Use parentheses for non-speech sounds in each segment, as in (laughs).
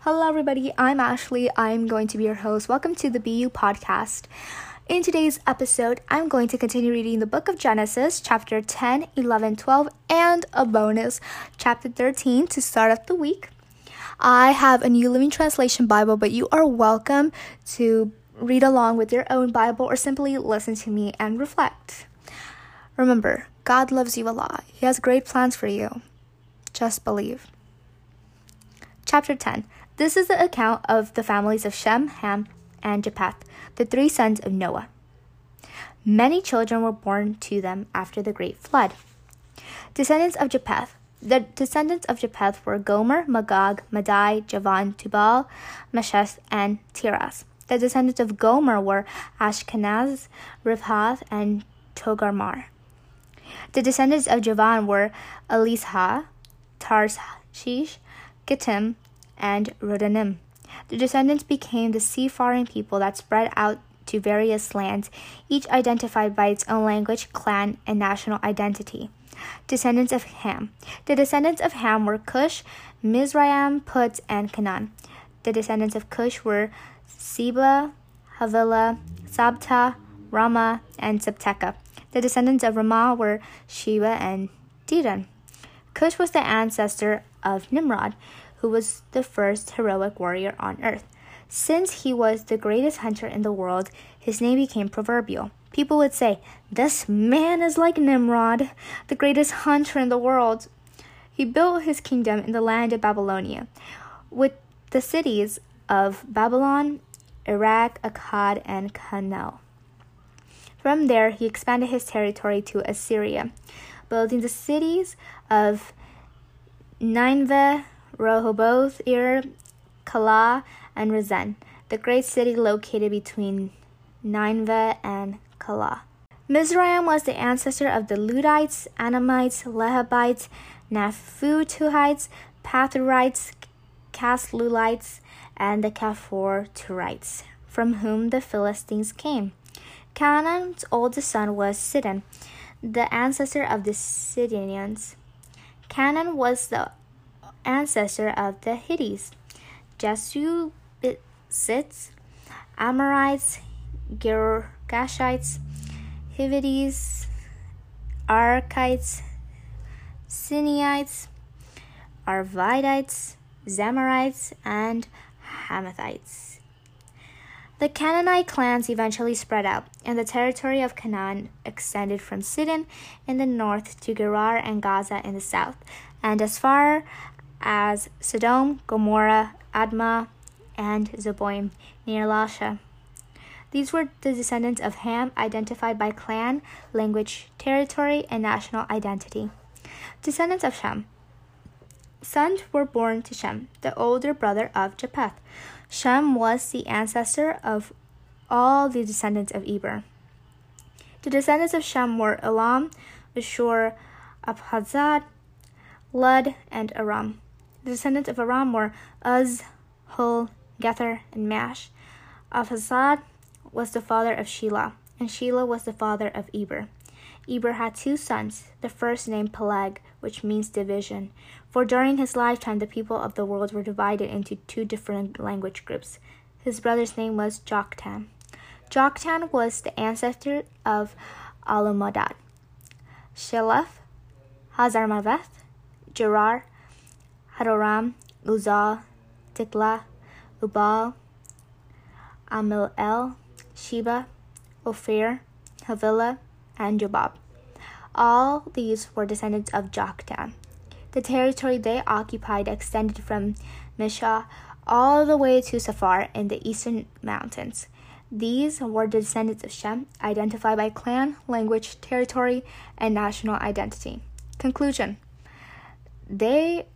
Hello, everybody. I'm Ashley. I'm going to be your host. Welcome to the BU podcast. In today's episode, I'm going to continue reading the book of Genesis, chapter 10, 11, 12, and a bonus, chapter 13, to start off the week. I have a New Living Translation Bible, but you are welcome to read along with your own Bible or simply listen to me and reflect. Remember, God loves you a lot. He has great plans for you. Just believe. Chapter 10 This is the account of the families of Shem, Ham, and Japheth, the three sons of Noah. Many children were born to them after the great flood. Descendants of Japheth. The descendants of Japheth were Gomer, Magog, Madai, Javan, Tubal, Meshech, and Tiras. The descendants of Gomer were Ashkenaz, Riphath, and Togarmah. The descendants of Javan were Elishah, Tarshish, Kittim, and Rodanim. The descendants became the seafaring people that spread out to various lands, each identified by its own language, clan, and national identity. Descendants of Ham. The descendants of Ham were Cush, Mizraim, Put, and Canaan. The descendants of Cush were Seba, Havilah, Sabtah, Raamah, and Sabteca. The descendants of Raamah were Sheba and Dedan. Cush was the ancestor of Nimrod, who was the first heroic warrior on earth. Since he was the greatest hunter in the world, his name became proverbial. People would say, This man is like Nimrod, the greatest hunter in the world. He built his kingdom in the land of Babylonia, with the cities of Babylon, Erech, Akkad, and Calneh. From there, he expanded his territory to Assyria, building the cities of Nineveh, Rehoboth, Ir, Calah, and Resen, the great city located between Nineveh and Calah. Mizraim was the ancestor of the Ludites, Anamites, Lehabites, Naphtuhites, Pathrusites, Casluhites, and the Caphtorites, from whom the Philistines came. Canaan's oldest son was Sidon, the ancestor of the Sidonians. Canaan was the ancestor of the Hittites, Jebusites, Amorites, Girgashites, Hivites, Arkites, Sinites, Arvadites, Zemarites, and Hamathites. The Canaanite clans eventually spread out, and the territory of Canaan extended from Sidon in the north to Gerar and Gaza in the south, and as far as Sodom, Gomorrah, Admah, and Zeboim near Lasha. These were the descendants of Ham, identified by clan, language, territory, and national identity. Descendants of Shem. Sons were born to Shem, the older brother of Japheth. Shem was the ancestor of all the descendants of Eber. The descendants of Shem were Elam, Ashur, Arphaxad, Lud, and Aram. The descendants of Aram were Uz, Hul, Gether, and Mash. Arphaxad was the father of Shelah, and Shelah was the father of Eber. Eber had two sons, the first named Peleg, which means division, for during his lifetime the people of the world were divided into two different language groups. His brother's name was Joktan. Joktan was the ancestor of Almodad, Sheleph, Hazarmaveth, Jerah, Hadoram, Uzal, Diklah, Obal, Amil Sheba, Ophir, Havilah, and Jobab. All these were descendants of Joktan. The territory they occupied extended from Mesha all the way to Sephar in the eastern mountains. These were the descendants of Shem, identified by clan, language, territory, and national identity. Conclusion They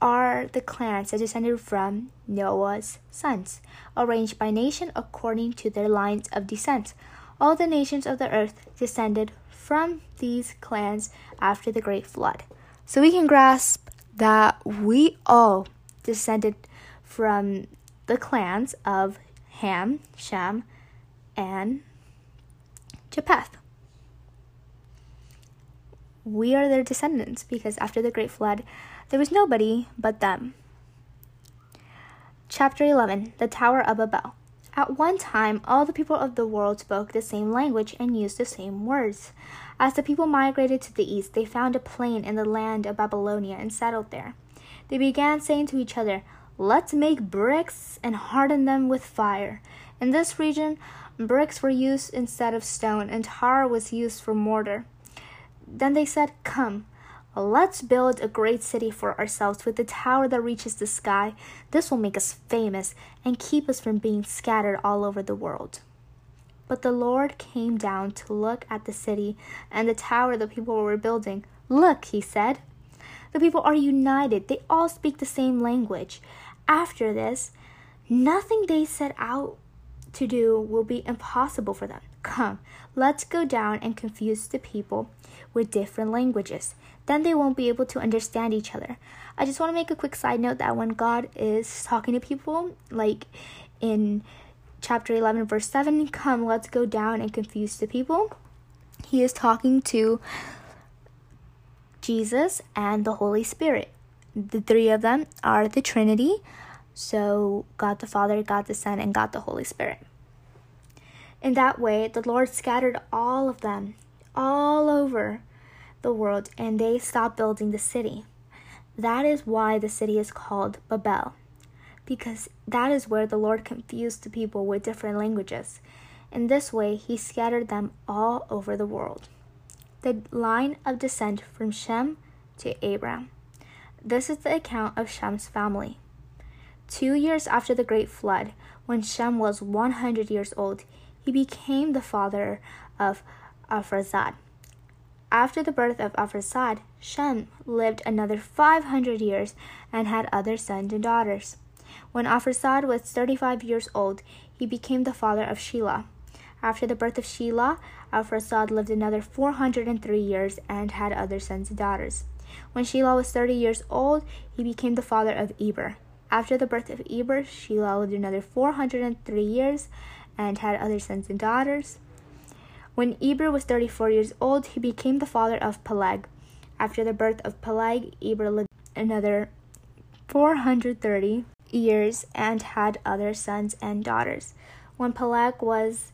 are the clans that descended from Noah's sons, arranged by nation according to their lines of descent. All the nations of the earth descended from these clans after the great flood. So we can grasp that we all descended from the clans of Ham, Shem, and Japheth. We are their descendants because after the great flood, there was nobody but them. Chapter 11 The Tower of Babel. At one time, all the people of the world spoke the same language and used the same words. As the people migrated to the east, they found a plain in the land of Babylonia and settled there. They began saying to each other, Let's make bricks and harden them with fire. In this region, bricks were used instead of stone, and tar was used for mortar. Then they said, Come, let's build a great city for ourselves with a tower that reaches the sky. This will make us famous and keep us from being scattered all over the world. But the Lord came down to look at the city and the tower the people were building. Look, he said. The people are united. They all speak the same language. After this, nothing they set out to do will be impossible for them. Come, let's go down and confuse the people with different languages. Then they won't be able to understand each other. I just want to make a quick side note that when God is talking to people, like in chapter 11, verse 7, come, let's go down and confuse the people, he is talking to Jesus and the Holy Spirit. The three of them are the Trinity. So, God the Father, God the Son, and God the Holy Spirit. In that way, the Lord scattered all of them all over the world and they stopped building the city. That is why the city is called Babel, because that is where the Lord confused the people with different languages. In this way, he scattered them all over the world the line of descent from Shem to Abram. This is the account of Shem's family. Two years after the great flood, when Shem was 100 years old, he became the father of Arphaxad. After the birth of Arphaxad, Shem lived another 500 years and had other sons and daughters. When Arphaxad was 35 years old, he became the father of Shelah. After the birth of Shelah, Arphaxad lived another 403 years and had other sons and daughters. When Shelah was 30 years old, he became the father of Eber. After the birth of Eber, Shelah lived another 403 years and had other sons and daughters. When Eber was 34 years old, he became the father of Peleg. After the birth of Peleg, Eber lived another 430 years and had other sons and daughters. When Peleg was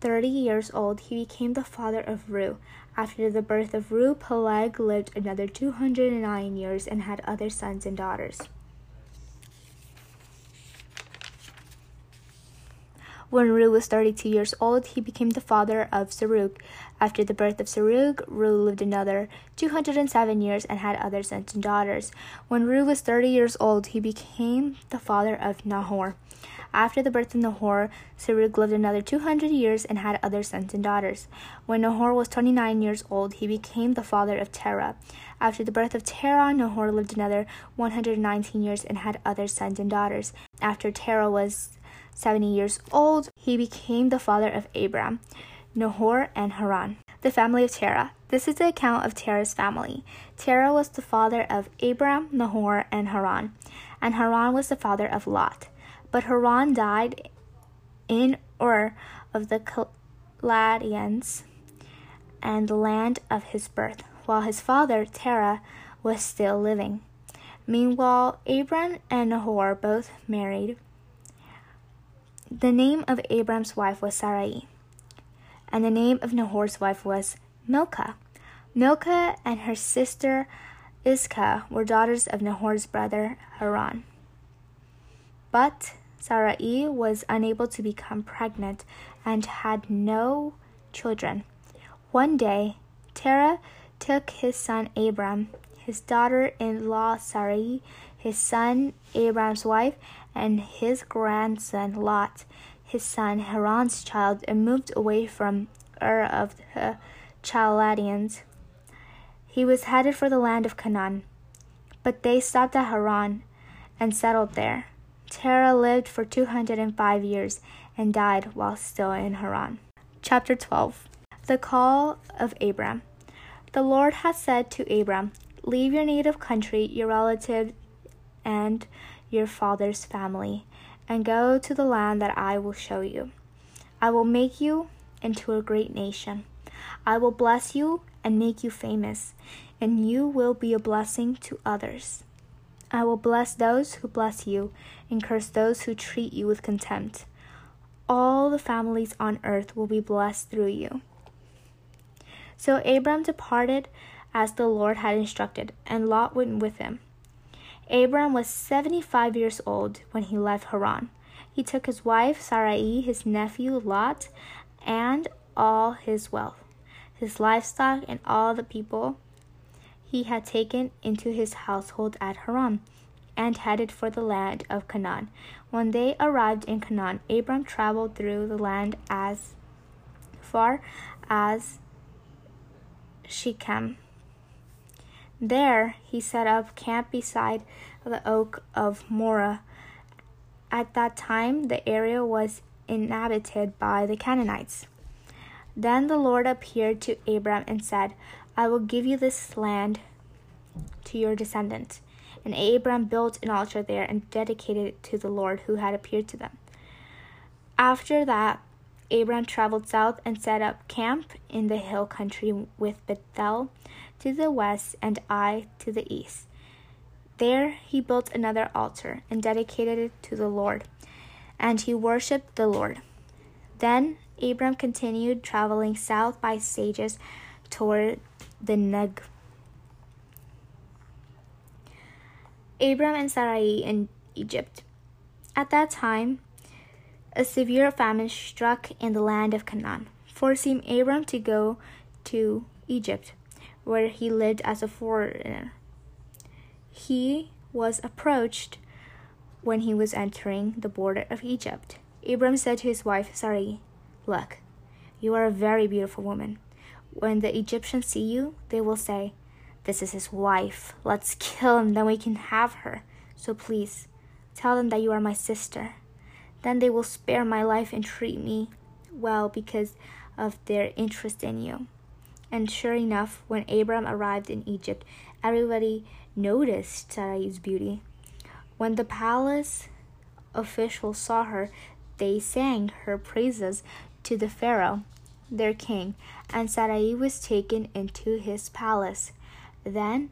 30 years old, he became the father of Reu. After the birth of Reu, Peleg lived another 209 years and had other sons and daughters. When Reu was 32 years old, he became the father of Serug. After the birth of Serug, Reu lived another 207 years and had other sons and daughters. When Reu was 30 years old, he became the father of Nahor. After the birth of Nahor, Serug lived another 200 years and had other sons and daughters. When Nahor was 29 years old, he became the father of Terah. After the birth of Terah, Nahor lived another 119 years and had other sons and daughters. After Terah was 70 years old, he became the father of Abram, Nahor, and Haran. The family of Terah. This is the account of Terah's family. Terah was the father of Abram, Nahor, and Haran, and Haran was the father of Lot. But Haran died in Ur of the Chaldeans and the land of his birth, while his father Terah was still living. Meanwhile, Abram and Nahor both married. The name of Abram's wife was Sarai, and the name of Nahor's wife was Milcah. Milcah and her sister Iscah were daughters of Nahor's brother Haran. But Sarai was unable to become pregnant and had no children. One day, Terah took his son Abram, his daughter in law Sarai, his son Abram's wife, and his grandson Lot, his son Haran's child, and moved away from Ur of the Chaldeans. He was headed for the land of Canaan, but they stopped at Haran and settled there. Terah lived for 205 years and died while still in Haran. Chapter 12 The Call of Abram. The Lord had said to Abram, Leave your native country, your relatives, and your father's family, and go to the land that I will show you. I will make you into a great nation. I will bless you and make you famous, and you will be a blessing to others. I will bless those who bless you, and curse those who treat you with contempt. All the families on earth will be blessed through you. So Abram departed as the Lord had instructed, and Lot went with him. Abram was seventy five years old when he left Haran. He took his wife Sarai, his nephew Lot, and all his wealth, his livestock, and all the people he had taken into his household at Haran and headed for the land of Canaan. When they arrived in Canaan, Abram traveled through the land as far as Shechem. There he set up camp beside the oak of Moreh. At that time, the area was inhabited by the Canaanites. Then the Lord appeared to Abram and said, I will give you this land to your descendants. And Abram built an altar there and dedicated it to the Lord who had appeared to them. After that, Abram traveled south and set up camp in the hill country with Bethel to the west and Ai to the east. There he built another altar and dedicated it to the Lord, and he worshipped the Lord. Then Abram continued traveling south by stages toward the Neg. Abram and Sarai in Egypt. At that time, a severe famine struck in the land of Canaan, forcing Abram to go to Egypt, where he lived as a foreigner. He was approached when he was entering the border of Egypt. Abram said to his wife Sarai, Look, you are a very beautiful woman. When the Egyptians see you, they will say, This is his wife. Let's (laughs) kill him, then we can have her. So please, tell them that you are my sister. Then they will spare my life and treat me well because of their interest in you. And sure enough, when Abram arrived in Egypt, everybody noticed Sarai's beauty. When the palace officials saw her, they sang her praises to the Pharaoh, their king, and Sarai was taken into his palace. Then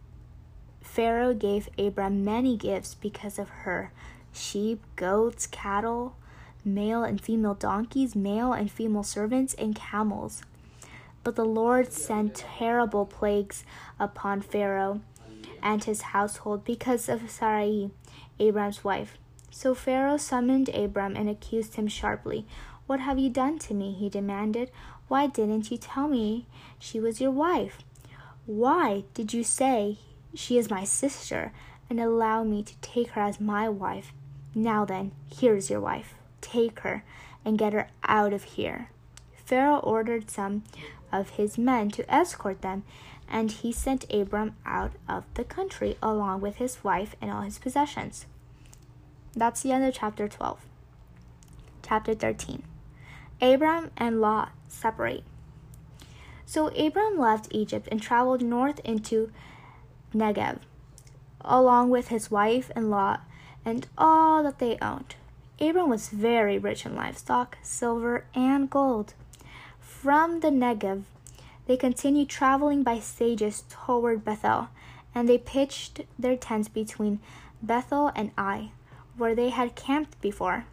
Pharaoh gave Abram many gifts because of her sheep, goats, cattle, male and female donkeys, male and female servants, and camels. But the Lord sent terrible plagues upon Pharaoh and his household because of Sarai, Abram's wife. So Pharaoh summoned Abram and accused him sharply. What have you done to me? he demanded. Why didn't you tell me she was your wife? Why did you say she is my sister and allow me to take her as my wife? Now then, here is your wife. Take her and get her out of here. Pharaoh ordered some of his men to escort them, and he sent Abram out of the country along with his wife and all his possessions. That's the end of chapter 12. Chapter 13 Abram and Lot separate. So Abram left Egypt and traveled north into Negev, along with his wife and Lot and all that they owned. Abram was very rich in livestock, silver, and gold. From the Negev, they continued traveling by stages toward Bethel, and they pitched their tents between Bethel and Ai where they had camped before.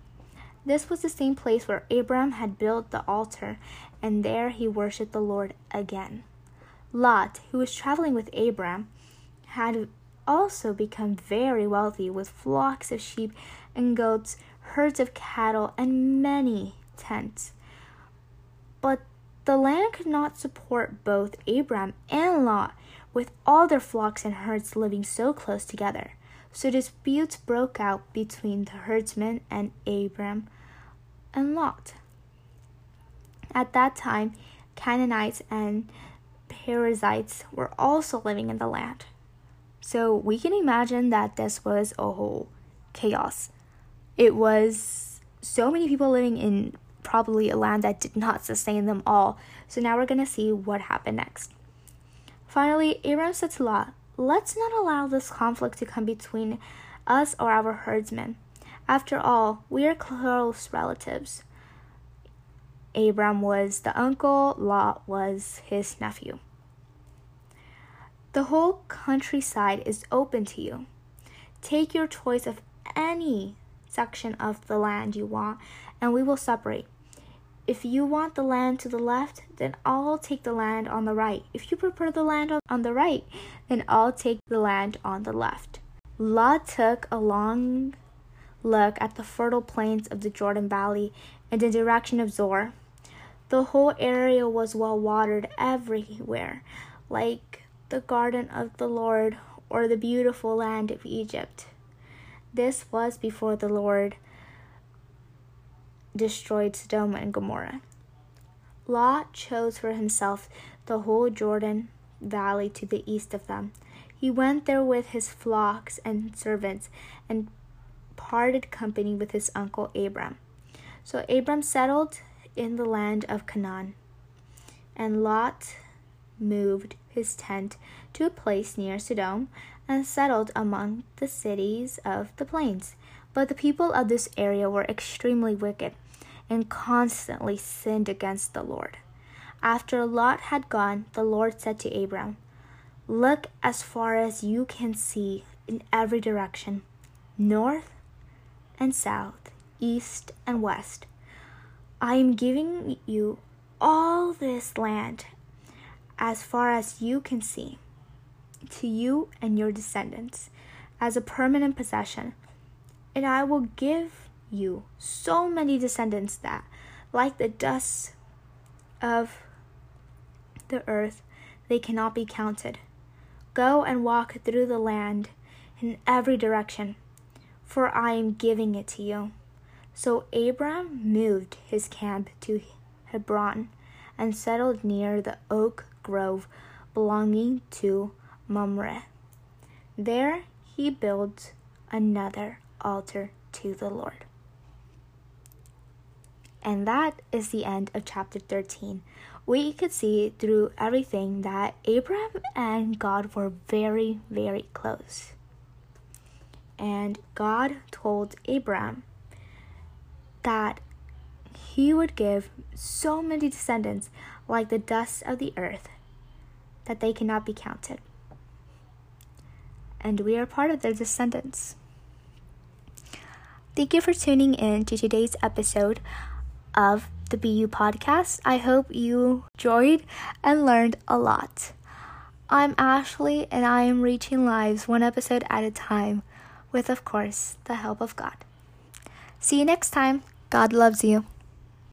This was the same place where Abram had built the altar, and there he worshipped the Lord again. Lot, who was traveling with Abram, had also become very wealthy with flocks of sheep and goats, herds of cattle, and many tents. But the land could not support both Abram and Lot, with all their flocks and herds living so close together. So disputes broke out between the herdsmen and Abram and Lot. At that time, Canaanites and Perizzites were also living in the land. So we can imagine that this was a whole chaos. It was so many people living in probably a land that did not sustain them all. So now we're going to see what happened next. Finally, Abram said to Lot, Let's not allow this conflict to come between us or our herdsmen. After all, we are close relatives. Abram was the uncle, Lot was his nephew. The whole countryside is open to you. Take your choice of any section of the land you want, and we will separate. If you want the land to the left, then I'll take the land on the right. If you prefer the land on the right, then I'll take the land on the left. Lot took a long look at the fertile plains of the Jordan Valley in the direction of Zoar. The whole area was well watered everywhere, like the garden of the Lord or the beautiful land of Egypt. This was before the Lord destroyed Sodom and Gomorrah. Lot chose for himself the whole Jordan valley to the east of them. He went there with his flocks and servants and parted company with his uncle Abram. So Abram settled in the land of Canaan, and Lot moved his tent to a place near Sodom and settled among the cities of the plains. But the people of this area were extremely wicked and constantly sinned against the Lord. After Lot had gone, the Lord said to Abram, Look as far as you can see in every direction, north and south, east and west. I am giving you all this land as far as you can see, to you and your descendants, as a permanent possession. And I will give you so many descendants that, like the dust of the earth, they cannot be counted. Go and walk through the land in every direction, for I am giving it to you. So Abram moved his camp to Hebron and settled near the oak grove belonging to Mamre. There he builds another altar to the Lord. And that is the end of chapter 13. We could see through everything that Abraham and God were very, very close. And God told Abraham that he would give so many descendants like the dust of the earth that they cannot be counted. And we are part of their descendants. Thank you for tuning in to today's episode of the BU podcast. I hope you enjoyed and learned a lot. I'm Ashley, and I am reaching lives one episode at a time, with, of course, the help of God. See you next time. God loves you.